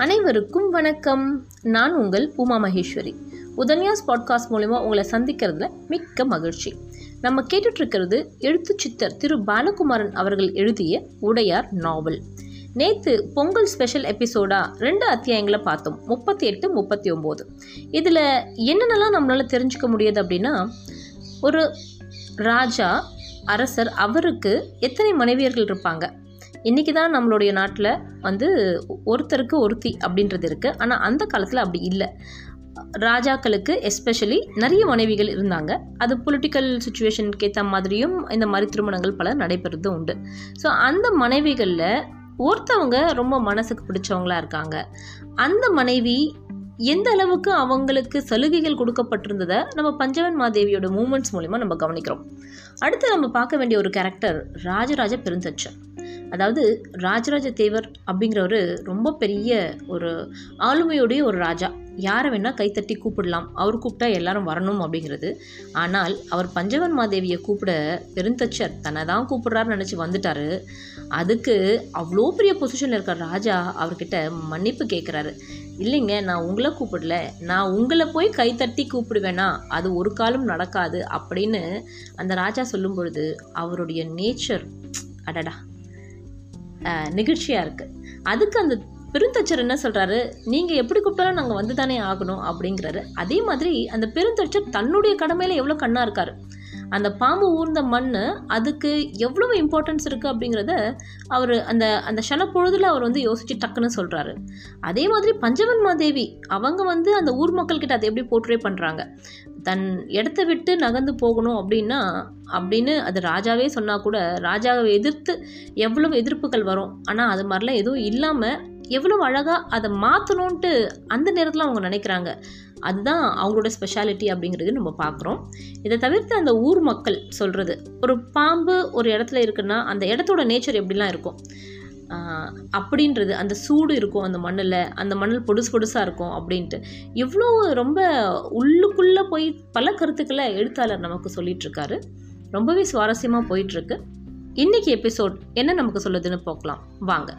அனைவருக்கும் வணக்கம். நான் உங்கள் பூமா மகேஸ்வரி. உதன்யாஸ் பாட்காஸ்ட் மூலிமா உங்களை சந்திக்கிறதுல மிக்க மகிழ்ச்சி. நம்ம கேட்டுட்ருக்கிறது எழுத்து சித்தர் திரு பாலகுமாரன் அவர்கள் எழுதிய உடையார் நாவல். நேற்று பொங்கல் ஸ்பெஷல் எபிசோடா ரெண்டு அத்தியாயங்களை பார்த்தோம். முப்பத்தி எட்டு முப்பத்தி ஒம்பது இதில் என்னென்னலாம் நம்மளால் தெரிஞ்சுக்க முடியுது அப்படின்னா ஒரு ராஜா அரசர் அவருக்கு எத்தனை மனைவியர்கள் இருப்பாங்க? இன்றைக்கி தான் நம்மளுடைய நாட்டில் வந்து ஒருத்தருக்கு ஒருத்தி அப்படின்றது இருக்குது ஆனால் அந்த காலத்தில் அப்படி இல்லை. ராஜாக்களுக்கு எஸ்பெஷலி நிறைய மனைவிகள் இருந்தாங்க. அது பொலிட்டிக்கல் சுச்சுவேஷனுக்கு ஏற்ற மாதிரியும் இந்த மாதிரி திருமணங்கள் பல நடைபெறுறது உண்டு. ஸோ அந்த மனைவிகளில் ஒருத்தவங்க ரொம்ப மனசுக்கு பிடிச்சவங்களா இருக்காங்க. அந்த மனைவி எந்த அளவுக்கு அவங்களுக்கு சலுகைகள் கொடுக்கப்பட்டிருந்ததை நம்ம பஞ்சவன் மாதேவியோட மூமெண்ட்ஸ் மூலிமா நம்ம கவனிக்கிறோம். அடுத்து நம்ம பார்க்க வேண்டிய ஒரு கேரக்டர் ராஜராஜ பெருந்தச்சன். அதாவது ராஜராஜ தேவர் அப்படிங்கிறவர் ரொம்ப பெரிய ஒரு ஆளுமையுடைய ஒரு ராஜா. யாரை வேணால் கைத்தட்டி கூப்பிடலாம். அவர் கூப்பிட்டா எல்லாரும் வரணும் அப்படிங்கிறது. ஆனால் அவர் பஞ்சவன் மாதேவியை கூப்பிட பெருந்தச்சர் தன்னை தான் கூப்பிட்றாருன்னு நினச்சி வந்துட்டாரு. அதுக்கு அவ்வளோ பெரிய பொசிஷனில் இருக்கிற ராஜா அவர்கிட்ட மன்னிப்பு கேட்குறாரு இல்லைங்க நான் உங்களை கூப்பிடல. நான் உங்களை போய் கைத்தட்டி கூப்பிடுவேனா? அது ஒரு காலம் நடக்காது அப்படின்னு அந்த ராஜா சொல்லும் பொழுது அவருடைய நேச்சர் அடடா நிகழ்ச்சியாக இருக்குது அதுக்கு அந்த பெருந்தச்சர் என்ன சொல்கிறாரு நீங்கள் எப்படி கூப்பிட்டாலும் நாங்கள் வந்து தானே ஆகணும் அப்படிங்கிறாரு. அதே மாதிரி அந்த பெருந்தச்சர் தன்னுடைய கடமையில் எவ்வளோ கண்ணாக இருக்கார். அந்த பாம்பு ஊர்ந்த மண் அதுக்கு எவ்வளவு இம்பார்ட்டன்ஸ் இருக்குது அப்படிங்கிறத அவர் அந்த அந்த ஷனப்பொழுதில் அவர் வந்து யோசித்து டக்குன்னு சொல்கிறாரு அதே மாதிரி பஞ்சவன் மாதேவி அவங்க வந்து அந்த ஊர் மக்கள்கிட்ட அதை எப்படி போர்ட்ரே பண்ணுறாங்க தன் இடத்த விட்டு நகர்ந்து போகணும் அப்படின்னா அப்படின்னு அது ராஜாவே சொன்னால் கூட ராஜாவை எதிர்த்து எவ்வளவு எதிர்ப்புகள் வரும்? ஆனால் அது மாதிரிலாம் எதுவும் இல்லாமல் எவ்வளோ அழகாக அதை மாற்றணுன்ட்டு அந்த நேரத்தில் அவங்க நினைக்கிறாங்க. அதுதான் அவங்களோட ஸ்பெஷாலிட்டி அப்படிங்கிறது நம்ம பார்க்குறோம். இதை தவிர்த்து அந்த ஊர் மக்கள் சொல்கிறது ஒரு பாம்பு ஒரு இடத்துல இருக்குன்னா அந்த இடத்தோட நேச்சர் எப்படிலாம் இருக்கும்? அப்படின்றது அந்த சூடு இருக்கும் அந்த மண்ணில் அந்த மண்ணில் பொடுசு பொடுசாக இருக்கும் அப்படின்ட்டு. இவ்வளோ ரொம்ப உள்ளுக்குள்ளே போய் பல கருத்துக்களை எழுத்தாளர் நமக்கு சொல்லிகிட்ருக்காரு ரொம்பவே சுவாரஸ்யமாக போயிட்டுருக்கு இன்றைக்கி எபிசோட் என்ன நமக்கு சொல்லுதுன்னு பார்க்கலாம் வாங்க.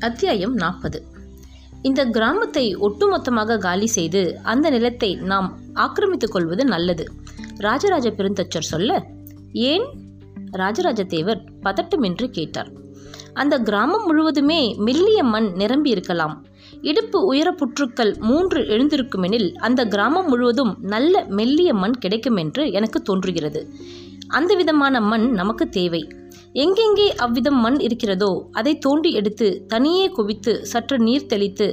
அத்தியாயம் நாற்பது. இந்த கிராமத்தை ஒட்டுமொத்தமாக காலி செய்து அந்த நிலத்தை நாம் ஆக்கிரமித்துக் கொள்வது நல்லது. ராஜராஜ பெருந்தச்சர் சொல்ல ஏன்? ராஜராஜ தேவர் பதட்டமின்றி கேட்டார். அந்த கிராமம் முழுவதுமே மெல்லிய மண் நிரம்பி இருக்கலாம். இடுப்பு உயர புற்றுக்கள் மூன்று எழுந்திருக்குமெனில் அந்த கிராமம் முழுவதும் நல்ல மெல்லிய மண் கிடைக்கும் என்று எனக்கு தோன்றுகிறது. அந்த விதமான மண் நமக்கு தேவை. எங்கெங்கே அவ்விதம் மண் இருக்கிறதோ அதை தோண்டி எடுத்து தனியே குவித்து சற்று நீர் தெளித்து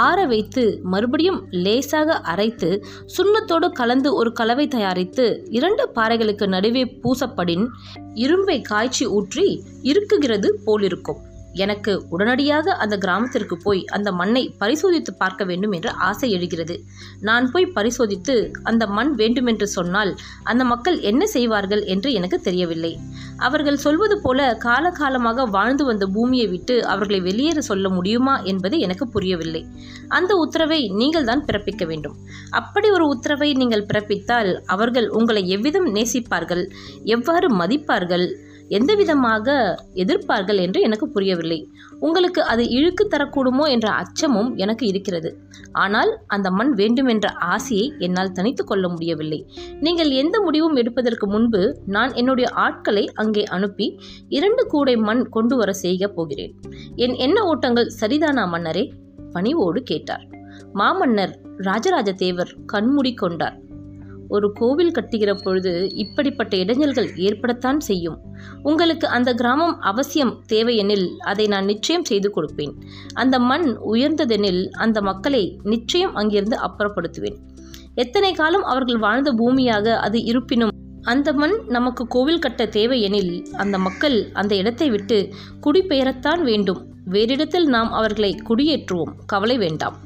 ஆற வைத்து மறுபடியும் லேசாக அரைத்து சுண்ணத்தோடு கலந்து ஒரு கலவை தயாரித்து இரண்டு பாறைகளுக்கு நடுவே பூசப்படின் இரும்பை காய்ச்சி ஊற்றி இருக்குகிறது போலிருக்கும். எனக்கு உடனடியாக அந்த கிராமத்திற்கு போய் அந்த மண்ணை பரிசோதித்து பார்க்க வேண்டும் என்ற ஆசை எழுகிறது. நான் போய் பரிசோதித்து அந்த மண் வேண்டுமென்று சொன்னால் அந்த மக்கள் என்ன செய்வார்கள் என்று எனக்கு தெரியவில்லை. அவர்கள் சொல்வது போல காலகாலமாக வாழ்ந்து வந்த பூமியை விட்டு அவர்களை வெளியேற சொல்ல முடியுமா என்பது எனக்கு புரியவில்லை. அந்த உத்தரவை நீங்கள் தான் பிறப்பிக்க வேண்டும். அப்படி ஒரு உத்தரவை நீங்கள் பிறப்பித்தால் அவர்கள் உங்களை எவ்விதம் நேசிப்பார்கள் எவ்வாறு மதிப்பார்கள் எந்த விதமாக எதிர்ப்பார்கள் என்று எனக்கு புரியவில்லை. உங்களுக்கு அது இழுக்கு தரக்கூடுமோ என்ற அச்சமும் எனக்கு இருக்கிறது. ஆனால் அந்த மண் வேண்டுமென்ற ஆசையை என்னால் தனித்து கொள்ள முடியவில்லை. நீங்கள் எந்த முடிவும் எடுப்பதற்கு முன்பு நான் என்னுடைய ஆட்களை அங்கே அனுப்பி இரண்டு கூடை மண் கொண்டு வர செய்ய போகிறேன். என் எண்ண ஓட்டங்கள் சரிதானா மன்னரே? பணிவோடு கேட்டார். மாமன்னர் ராஜராஜ தேவர் கண்மூடி கொண்டார். ஒரு கோவில் கட்டுகிற பொழுது இப்படிப்பட்ட இடைஞ்சல்கள் ஏற்படத்தான் செய்யும். உங்களுக்கு அந்த கிராமம் அவசியம் தேவையெனில் அதை நான் நிச்சயம் செய்து கொடுப்பேன். அந்த மண் உயர்ந்ததெனில் அந்த மக்களை நிச்சயம் அங்கிருந்து அப்புறப்படுத்துவேன். எத்தனை காலம் அவர்கள் வாழ்ந்த பூமியாக அது இருப்பினும் அந்த மண் நமக்கு கோவில் கட்ட தேவையெனில் அந்த மக்கள் அந்த இடத்தை விட்டு குடிபெயரத்தான் வேண்டும். வேறிடத்தில் நாம் அவர்களை குடியேற்றுவோம். கவலை வேண்டாம்.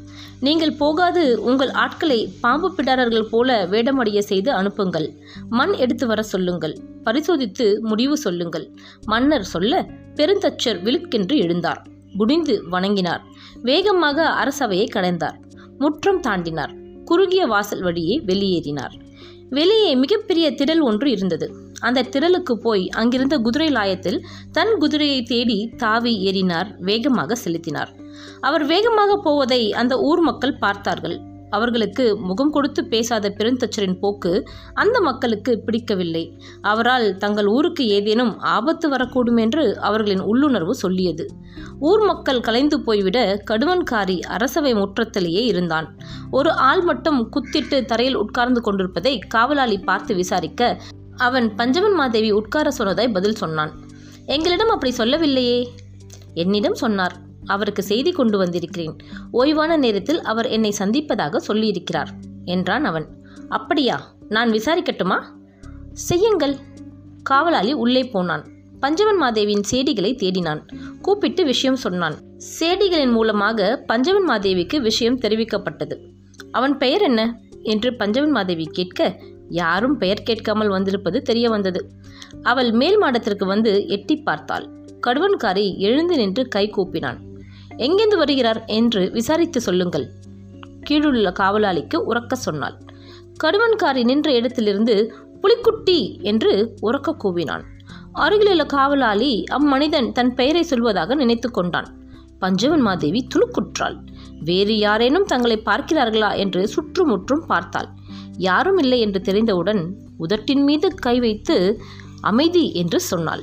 நீங்கள் போகாது உங்கள் ஆட்களை பாம்பு பிடாரர்கள் போல வேடமடைய செய்து அனுப்புங்கள். மண் எடுத்து வர சொல்லுங்கள். பரிசோதித்து முடிவு சொல்லுங்கள். மன்னர் சொல்ல பெருந்தச்சர் விழுக்கென்று எழுந்தார். குடிந்து வணங்கினார். வேகமாக அரசவையை கடைந்தார் முற்றம் தாண்டினார். குறுகிய வாசல் வழியே வெளியேறினார். வெளியே மிகப்பெரிய திடல் ஒன்று இருந்தது. அந்த திடலுக்கு போய் அங்கிருந்த குதிரை லாயத்தில் தன் குதிரையை தேடி தாவி ஏறினார் வேகமாக செலுத்தினார். அவர் வேகமாக போவதை அந்த ஊர் மக்கள் பார்த்தார்கள். அவர்களுக்கு முகம் கொடுத்து பேசாத பெருந்தச்சரின் போக்கு அந்த மக்களுக்கு பிடிக்கவில்லை. அவரால் தங்கள் ஊருக்கு ஏதேனும் ஆபத்து வரக்கூடும் என்று அவர்களின் உள்ளுணர்வு சொல்லியது. ஊர் மக்கள் கலைந்து போய்விட கடுவன்காரி அரசவை முற்றத்திலேயே இருந்தான். ஒரு ஆள் மட்டும் குத்திட்டு தரையில் உட்கார்ந்து கொண்டிருப்பதை காவலாளி பார்த்து விசாரிக்க அவன் பஞ்சவன் மாதேவி உட்கார சொன்னதாய் பதில் சொன்னான். எங்களிடம் அப்படி சொல்லவில்லையே. என்னிடம் சொன்னார். அவருக்கு செய்தி கொண்டு வந்திருக்கிறேன். ஓய்வான நேரத்தில் அவர் என்னை சந்திப்பதாக சொல்லியிருக்கிறார் என்றான் அவன். அப்படியா? நான் விசாரிக்கட்டுமா? செய்யுங்கள். காவலாளி உள்ளே போனான். பஞ்சவன் மாதேவியின் சேடிகளை தேடினான். கூப்பிட்டு விஷயம் சொன்னான். சேடிகளின் மூலமாக பஞ்சவன் மாதேவிக்கு விஷயம் தெரிவிக்கப்பட்டது. அவன் பெயர் என்ன? என்று பஞ்சவன் மாதேவி கேட்க யாரும் பெயர் கேட்காமல் வந்திருப்பது தெரிய வந்தது. அவள் மேல் மாடத்திற்கு வந்து எட்டி பார்த்தாள். கடுவன்காரி எழுந்து நின்று கை கூப்பினான். எங்கேந்து வருகிறார் என்று விசாரித்து சொல்லுங்கள். கீழுள்ள காவலாளிக்கு உறக்க சொன்னாள். கடுவன்காரி நின்ற இடத்திலிருந்து புலிக்குட்டி என்று உறக்க கூவினான். அருகிலுள்ள காவலாளி அம்மனிதன் தன் பெயரை சொல்வதாக நினைத்து கொண்டான். பஞ்சவன் மாதேவி துணுக்குற்றாள். வேறு யாரேனும் தங்களை பார்க்கிறார்களா என்று சுற்றுமுற்றும் பார்த்தாள். யாரும் இல்லை என்று தெரிந்தவுடன் உதட்டின் மீது கை வைத்து அமைதி என்று சொன்னாள்.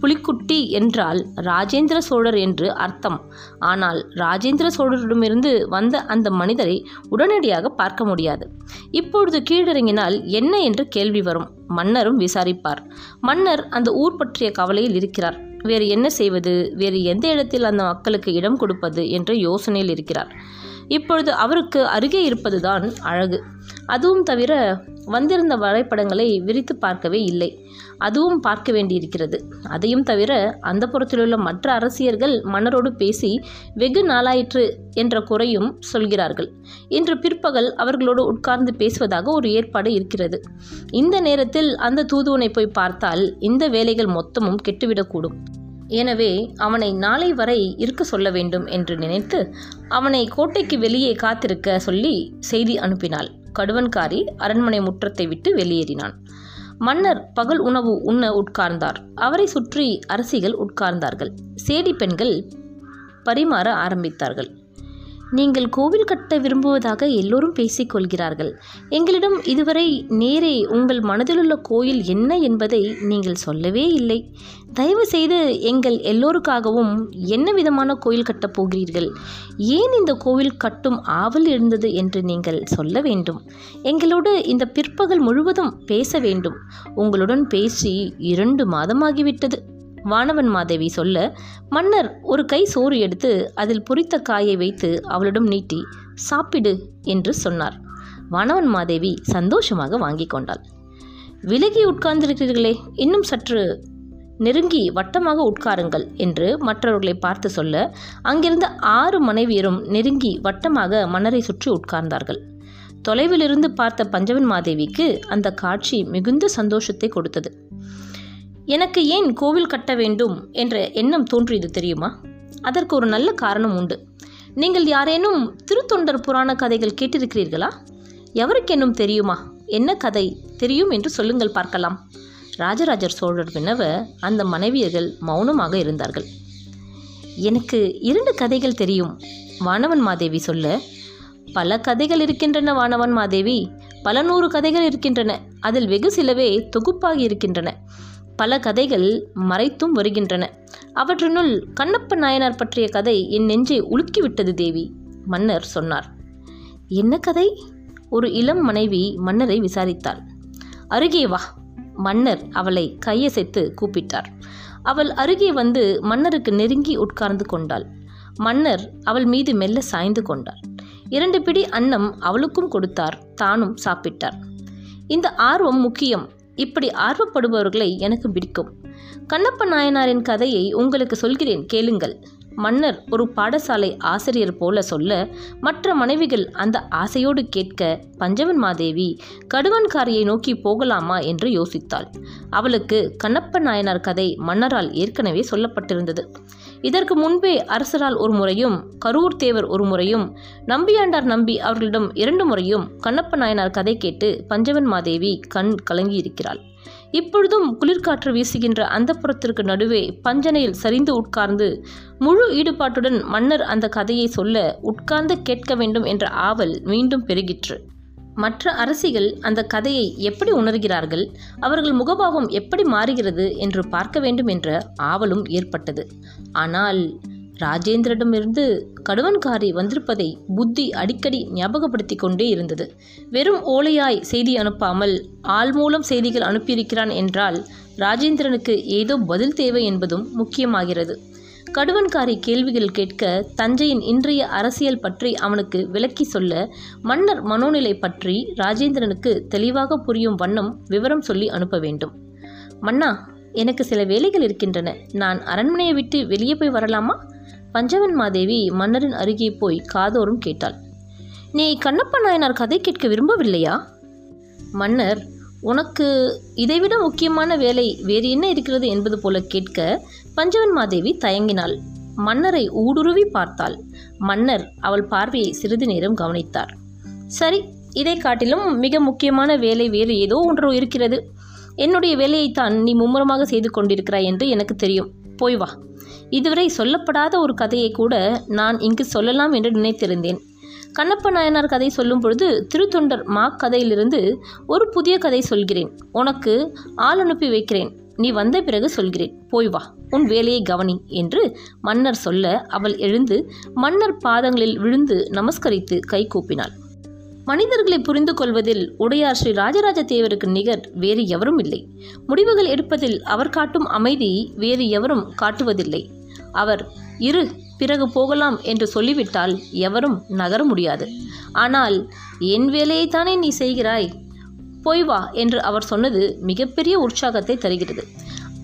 புலிக்குட்டி என்றால் ராஜேந்திர சோழர் என்று அர்த்தம். ஆனால் ராஜேந்திர சோழரிடமிருந்து வந்த அந்த மனிதரை உடனடியாக பார்க்க முடியாது. இப்பொழுது கீழிறங்கினால் என்ன என்று கேள்வி வரும். மன்னரும் விசாரிப்பார். மன்னர் அந்த ஊர் பற்றிய கவலையில் இருக்கிறார். வேறு என்ன செய்வது? வேறு எந்த இடத்தில் அந்த மக்களுக்கு இடம் கொடுப்பது என்ற யோசனையில் இருக்கிறார். இப்பொழுது அவருக்கு அருகே இருப்பதுதான் அழகு. அதுவும் தவிர வந்திருந்த வரைபடங்களை விரித்து பார்க்கவே இல்லை. அதுவும் பார்க்க வேண்டியிருக்கிறது. அதையும் தவிர அந்த புறத்திலுள்ள மற்ற அரசியர்கள் மன்னரோடு பேசி வெகு நாளாயிற்று என்ற குறையும் சொல்கிறார்கள். இன்று பிற்பகல் அவர்களோடு உட்கார்ந்து பேசுவதாக ஒரு ஏற்பாடு இருக்கிறது. இந்த நேரத்தில் அந்த தூதுவனை போய் பார்த்தால் இந்த வேலைகள் மொத்தமும் கெட்டுவிடக்கூடும். எனவே அவனை நாளை வரை இருக்க சொல்ல வேண்டும் என்று நினைத்து அவனை கோட்டைக்கு வெளியே காத்திருக்க சொல்லி செய்தி அனுப்பினாள். கடுவன்காரி அரண்மனை முற்றத்தை விட்டு வெளியேறினான். மன்னர் பகல் உணவு உண்ண உட்கார்ந்தார். அவரை சுற்றி அரசிகள் உட்கார்ந்தார்கள். சேடி பெண்கள் பரிமாற ஆரம்பித்தார்கள். நீங்கள் கோவில் கட்ட விரும்புவதாக எல்லோரும் பேசிக்கொள்கிறார்கள். எங்களிடம் இதுவரை நேரே உங்கள் மனதிலுள்ள கோயில் என்ன என்பதை நீங்கள் சொல்லவே இல்லை. தயவு செய்து எங்கள் எல்லோருக்காகவும் என்ன விதமான கோயில் கட்டப் போகிறீர்கள்? ஏன் இந்த கோவில் கட்டும் ஆவல் இருந்தது என்று நீங்கள் சொல்ல வேண்டும். எங்களோடு இந்த பிற்பகல் முழுவதும் பேச வேண்டும். உங்களுடன் பேசி இரண்டு மாதமாகிவிட்டது. வானவன் மாதேவி சொல்ல மன்னர் ஒரு கை சோறு எடுத்து அதில் பொரித்த காயை வைத்து அவளிடம் நீட்டி சாப்பிடு என்று சொன்னார். வானவன் மாதேவி சந்தோஷமாக வாங்கி கொண்டாள். விலகி உட்கார்ந்திருக்கிறீர்களே இன்னும் சற்று நெருங்கி வட்டமாக உட்காருங்கள் என்று மற்றவர்களை பார்த்து சொல்ல அங்கிருந்த ஆறு மனைவியரும் நெருங்கி வட்டமாக மன்னரை சுற்றி உட்கார்ந்தார்கள். தொலைவிலிருந்து பார்த்த பஞ்சவன் மாதேவிக்கு அந்த காட்சி மிகுந்த சந்தோஷத்தை கொடுத்தது. எனக்கு ஏன் கோவில் கட்ட வேண்டும் என்ற எண்ணம் தோன்றியது தெரியுமா? அதற்கு ஒரு நல்ல காரணம் உண்டு. நீங்கள் யாரேனும் திருத்தொண்டர் புராண கதைகள் கேட்டிருக்கிறீர்களா? எவருக்கென்னும் தெரியுமா? என்ன கதை தெரியும் என்று சொல்லுங்கள் பார்க்கலாம். ராஜராஜர் சோழர் வினவ அந்த மனைவியர்கள் மௌனமாக இருந்தார்கள். எனக்கு இரண்டு கதைகள் தெரியும். வானவன் மாதேவி சொல்ல பல கதைகள் இருக்கின்றன வானவன் மாதேவி. பல நூறு கதைகள் இருக்கின்றன. அதில் வெகு சிலவே தொகுப்பாகி இருக்கின்றன. பல கதைகள் மறைத்தும் வருகின்றன. அவற்றினுள் கண்ணப்ப நாயனார் பற்றிய கதை என் நெஞ்சை உலுக்கிவிட்டது தேவி மன்னர் சொன்னார். என்ன கதை? ஒரு இளம் மனைவி மன்னரை விசாரித்தாள். அருகே வா மன்னர் அவளை கையசைத்து கூப்பிட்டார். அவள் அருகே வந்து மன்னருக்கு நெருங்கி உட்கார்ந்து கொண்டாள். மன்னர் அவள் மீது மெல்ல சாய்ந்து கொண்டார். இரண்டு பிடி அன்னம் அவளுக்கும் கொடுத்தார் தானும் சாப்பிட்டார். இந்த ஆர்வம் முக்கியம் இப்படி ஆர்வப்படுபவர்களை எனக்கு பிடிக்கும். கண்ணப்ப நாயனாரின் கதையை உங்களுக்கு சொல்கிறேன் கேளுங்கள். மன்னர் ஒரு பாடசாலை ஆசிரியர் போல சொல்ல மற்ற மனைவிகள் அந்த ஆசையோடு கேட்க பஞ்சவன் மாதேவி கடுவன்காரியை நோக்கி போகலாமா? என்று யோசித்தாள். அவளுக்கு கண்ணப்ப நாயனார் கதை மன்னரால் ஏற்கனவே சொல்லப்பட்டிருந்தது. இதற்கு முன்பே அரசரால் ஒரு முறையும் கரூர் தேவர் ஒரு முறையும் நம்பியாண்டார் நம்பி அவர்களிடம் இரண்டு முறையும் கண்ணப்ப நாயனார் கதை கேட்டு பஞ்சவன் மாதேவி கண் கலங்கியிருக்கிறாள். இப்பொழுதும் குளிர்காற்று வீசுகின்ற அந்த புறத்திற்கு நடுவே பஞ்சனையில் சரிந்து உட்கார்ந்து முழு ஈடுபாட்டுடன் மன்னர் அந்த கதையை சொல்ல உட்கார்ந்து கேட்க வேண்டும் என்ற ஆவல் மீண்டும் பெருகிற்று. மற்ற அரசிகள் அந்த கதையை எப்படி உணர்கிறார்கள்? அவர்கள் முகபாவம் எப்படி மாறுகிறது என்று பார்க்க வேண்டும் என்ற ஆவலும் ஏற்பட்டது. ஆனால் ராஜேந்திரனிடமிருந்து கடுவன்காரி வந்திருப்பதை புத்தி அடிக்கடி ஞாபகப்படுத்தி கொண்டே இருந்தது. வெறும் ஓலையாய் செய்தி அனுப்பாமல் ஆள் மூலம் செய்திகள் அனுப்பியிருக்கிறான் என்றால் ராஜேந்திரனுக்கு ஏதோ பதில் தேவை என்பதும் முக்கியமாகிறது. கடுவன்காரி கேள்விகள் கேட்க தஞ்சையின் இன்றைய அரசியல் பற்றி அவனுக்கு விளக்கி சொல்ல மன்னர் மனோநிலை பற்றி ராஜேந்திரனுக்கு தெளிவாக புரியும் வண்ணம் விவரம் சொல்லி அனுப்ப வேண்டும். மன்னா எனக்கு சில வேலைகள் இருக்கின்றன. நான் அரண்மனையை விட்டு வெளியே போய் வரலாமா? பஞ்சவன் மாதேவி மன்னரின் அருகே போய் காதோறும் கேட்டாள். நீ கண்ணப்ப நாயனார் கதை கேட்க விரும்பவில்லையா? மன்னர் உனக்கு இதைவிட முக்கியமான வேலை வேறு என்ன இருக்கிறது என்பது போல கேட்க பஞ்சவன் மாதேவி தயங்கினாள். மன்னரை ஊடுருவி பார்த்தாள். மன்னர் அவள் பார்வையை சிறிது நேரம் கவனித்தார். சரி இதை காட்டிலும் மிக முக்கியமான வேலை வேறு ஏதோ ஒன்று இருக்கிறது. என்னுடைய வேலையைத்தான் நீ மும்முரமாக செய்து கொண்டிருக்கிறாய் என்று எனக்கு தெரியும். போய் வா. இதுவரை சொல்லப்படாத ஒரு கதையை கூட நான் இங்கு சொல்லலாம் என்று நினைத்திருந்தேன். கண்ணப்ப நாயனார் கதை சொல்லும் பொழுது திருத்தொண்டர் மா கதையிலிருந்து ஒரு புதிய கதை சொல்கிறேன். உனக்கு ஆள் அனுப்பி வைக்கிறேன். நீ வந்த பிறகு சொல்கிறேன். போய் வா. உன் வேலையை கவனி என்று மன்னர் சொல்ல அவள் எழுந்து மன்னர் பாதங்களில் விழுந்து நமஸ்கரித்து கை கூப்பினாள். மனிதர்களை புரிந்து கொள்வதில் உடையார் ஸ்ரீ ராஜராஜ தேவருக்கு நிகர் வேறு எவரும் இல்லை. முடிவுகள் எடுப்பதில் அவர் காட்டும் அமைதி வேறு எவரும் காட்டுவதில்லை. அவர் இரு பிறகு போகலாம் என்று சொல்லிவிட்டால் எவரும் நகர முடியாது. ஆனால் என் வேலையைத்தானே நீ செய்கிறாய்? போய் வா என்று அவர் சொன்னது மிகப்பெரிய உற்சாகத்தை தருகிறது.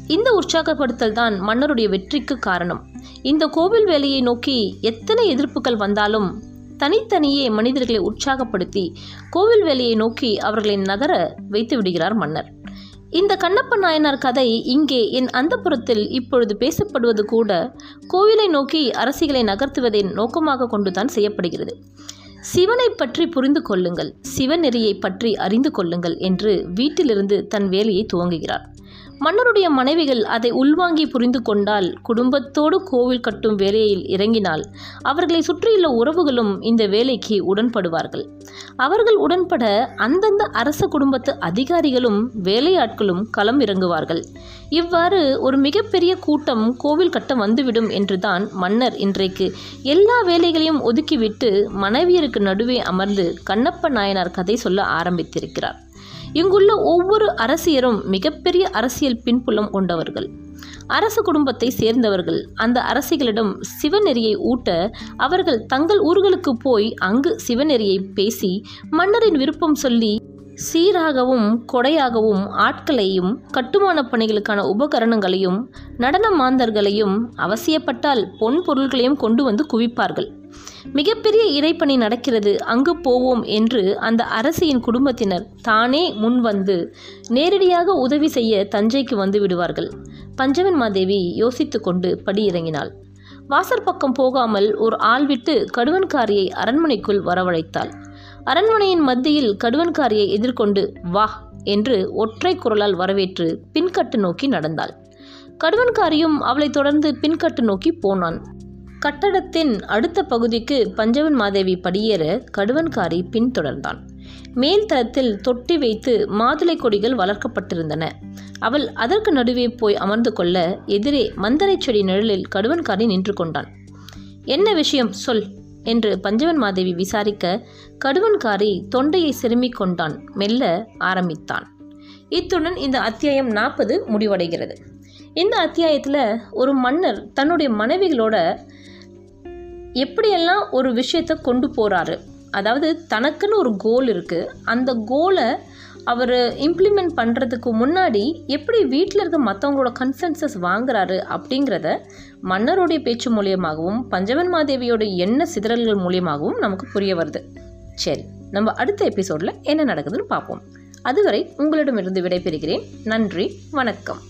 இந்த உற்சாகப்படுத்தல் தான் மன்னருடைய வெற்றிக்கு காரணம். இந்த கோவில் வேலையை நோக்கி எத்தனை எதிர்ப்புகள் வந்தாலும் தனித்தனியே மனிதர்களை உற்சாகப்படுத்தி கோவில் வேலையை நோக்கி அவர்களை நகர வைத்து விடுகிறார் மன்னர். இந்த கண்ணப்ப நாயனார் கதை இங்கே என் அந்தப்புறத்தில் இப்பொழுது பேசப்படுவது கூட கோவிலை நோக்கி அரசிகளை நகர்த்துவதை நோக்கமாக கொண்டுதான் செய்யப்படுகிறது. சிவனை பற்றி புரிந்து கொள்ளுங்கள் சிவநெறியை பற்றி அறிந்து கொள்ளுங்கள் என்று வீட்டிலிருந்து தன் வேலையை துவங்குகிறார். மன்னருடைய மனைவிகள் அதை உள்வாங்கி புரிந்து கொண்டால் குடும்பத்தோடு கோவில் கட்டும் வேலையில் இறங்கினால் அவர்களை சுற்றியுள்ள உறவுகளும் இந்த வேலைக்கு உடன்படுவார்கள். அவர்கள் உடன்பட அந்தந்த அரச குடும்பத்து அதிகாரிகளும் வேலையாட்களும் களம் இறங்குவார்கள். இவ்வாறு ஒரு மிகப்பெரிய கூட்டம் கோவில் கட்ட வந்துவிடும் என்றுதான் மன்னர் இன்றைக்கு எல்லா வேலைகளையும் ஒதுக்கிவிட்டு மனைவியருக்கு நடுவே அமர்ந்து கண்ணப்ப நாயனார் கதை சொல்ல ஆரம்பித்திருக்கிறார். இங்குள்ள ஒவ்வொரு அரசியரும் மிகப்பெரிய அரசியல் பின்புலம் கொண்டவர்கள். அரச குடும்பத்தை சேர்ந்தவர்கள். அந்த அரசிகளிடம் சிவநெறியை ஊட்ட அவர்கள் தங்கள் ஊர்களுக்கு போய் அங்கு சிவநெறியை பேசி மன்னரின் விருப்பம் சொல்லி சீராகவும் கொடையாகவும் ஆட்களையும் கட்டுமான பணிகளுக்கான உபகரணங்களையும் நடன மாந்தர்களையும் அவசியப்பட்டால் பொன் பொருள்களையும் கொண்டு வந்து குவிப்பார்கள். மிகப்பெரிய இறைப்பணி நடக்கிறது அங்கு போவோம் என்று அந்த அரசியின் குடும்பத்தினர் தானே முன்வந்து நேரடியாக உதவி செய்ய தஞ்சைக்கு வந்து விடுவார்கள். பஞ்சவன் மாதேவி யோசித்து கொண்டு படியிறங்கினாள். வாசற்பக்கம் போகாமல் ஒரு ஆள் விட்டு கடுவன்காரியை அரண்மனைக்குள் வரவழைத்தாள். அரண்மனையின் மத்தியில் கடுவன்காரியை எதிர்கொண்டு வா என்று ஒற்றை குரலால் வரவேற்று பின்கட்டு நோக்கி நடந்தாள். கடுவன்காரியும் அவளை தொடர்ந்து பின்கட்டு நோக்கி போனான். கட்டடத்தின் அடுத்த பகுதிக்கு பஞ்சவன் மாதேவி படியேற கடுவன்காரி பின்தொடர்ந்தான். மேல் தளத்தில் தொட்டி வைத்து மாதுளை கொடிகள் வளர்க்கப்பட்டிருந்தன. அவள் அதற்கு நடுவே போய் அமர்ந்து கொள்ள எதிரே மந்தரை செடி நிழலில் கடுவன்காரி நின்று கொண்டான். என்ன விஷயம்? சொல் என்று பஞ்சவன் மாதேவி விசாரிக்க கடுவன்காரி தொண்டையை சிறுமிக் கொண்டான் மெல்ல ஆரம்பித்தான். இத்துடன் இந்த அத்தியாயம் நாற்பது முடிவடைகிறது. இந்த அத்தியாயத்தில் ஒரு மன்னர் தன்னுடைய மனைவிகளோட எப்படியெல்லாம் ஒரு விஷயத்தை கொண்டு போகிறாரு அதாவது தனக்குன்னு ஒரு கோல் இருக்குது அந்த கோலை அவர் இம்ப்ளிமெண்ட் பண்ணுறதுக்கு முன்னாடி எப்படி வீட்டில் இருக்க மற்றவங்களோட கன்சென்சஸ் வாங்குறாரு அப்படிங்கிறத மன்னருடைய பேச்சு மூலியமாகவும் பஞ்சவன் மாதேவியோட எண்ண சிதறல்கள் மூலியமாகவும் நமக்கு புரிய வருது. சரி நம்ம அடுத்த எபிசோடில் என்ன நடக்குதுன்னு பார்ப்போம். அதுவரை உங்களிடமிருந்து விடைபெறுகிறேன். நன்றி வணக்கம்.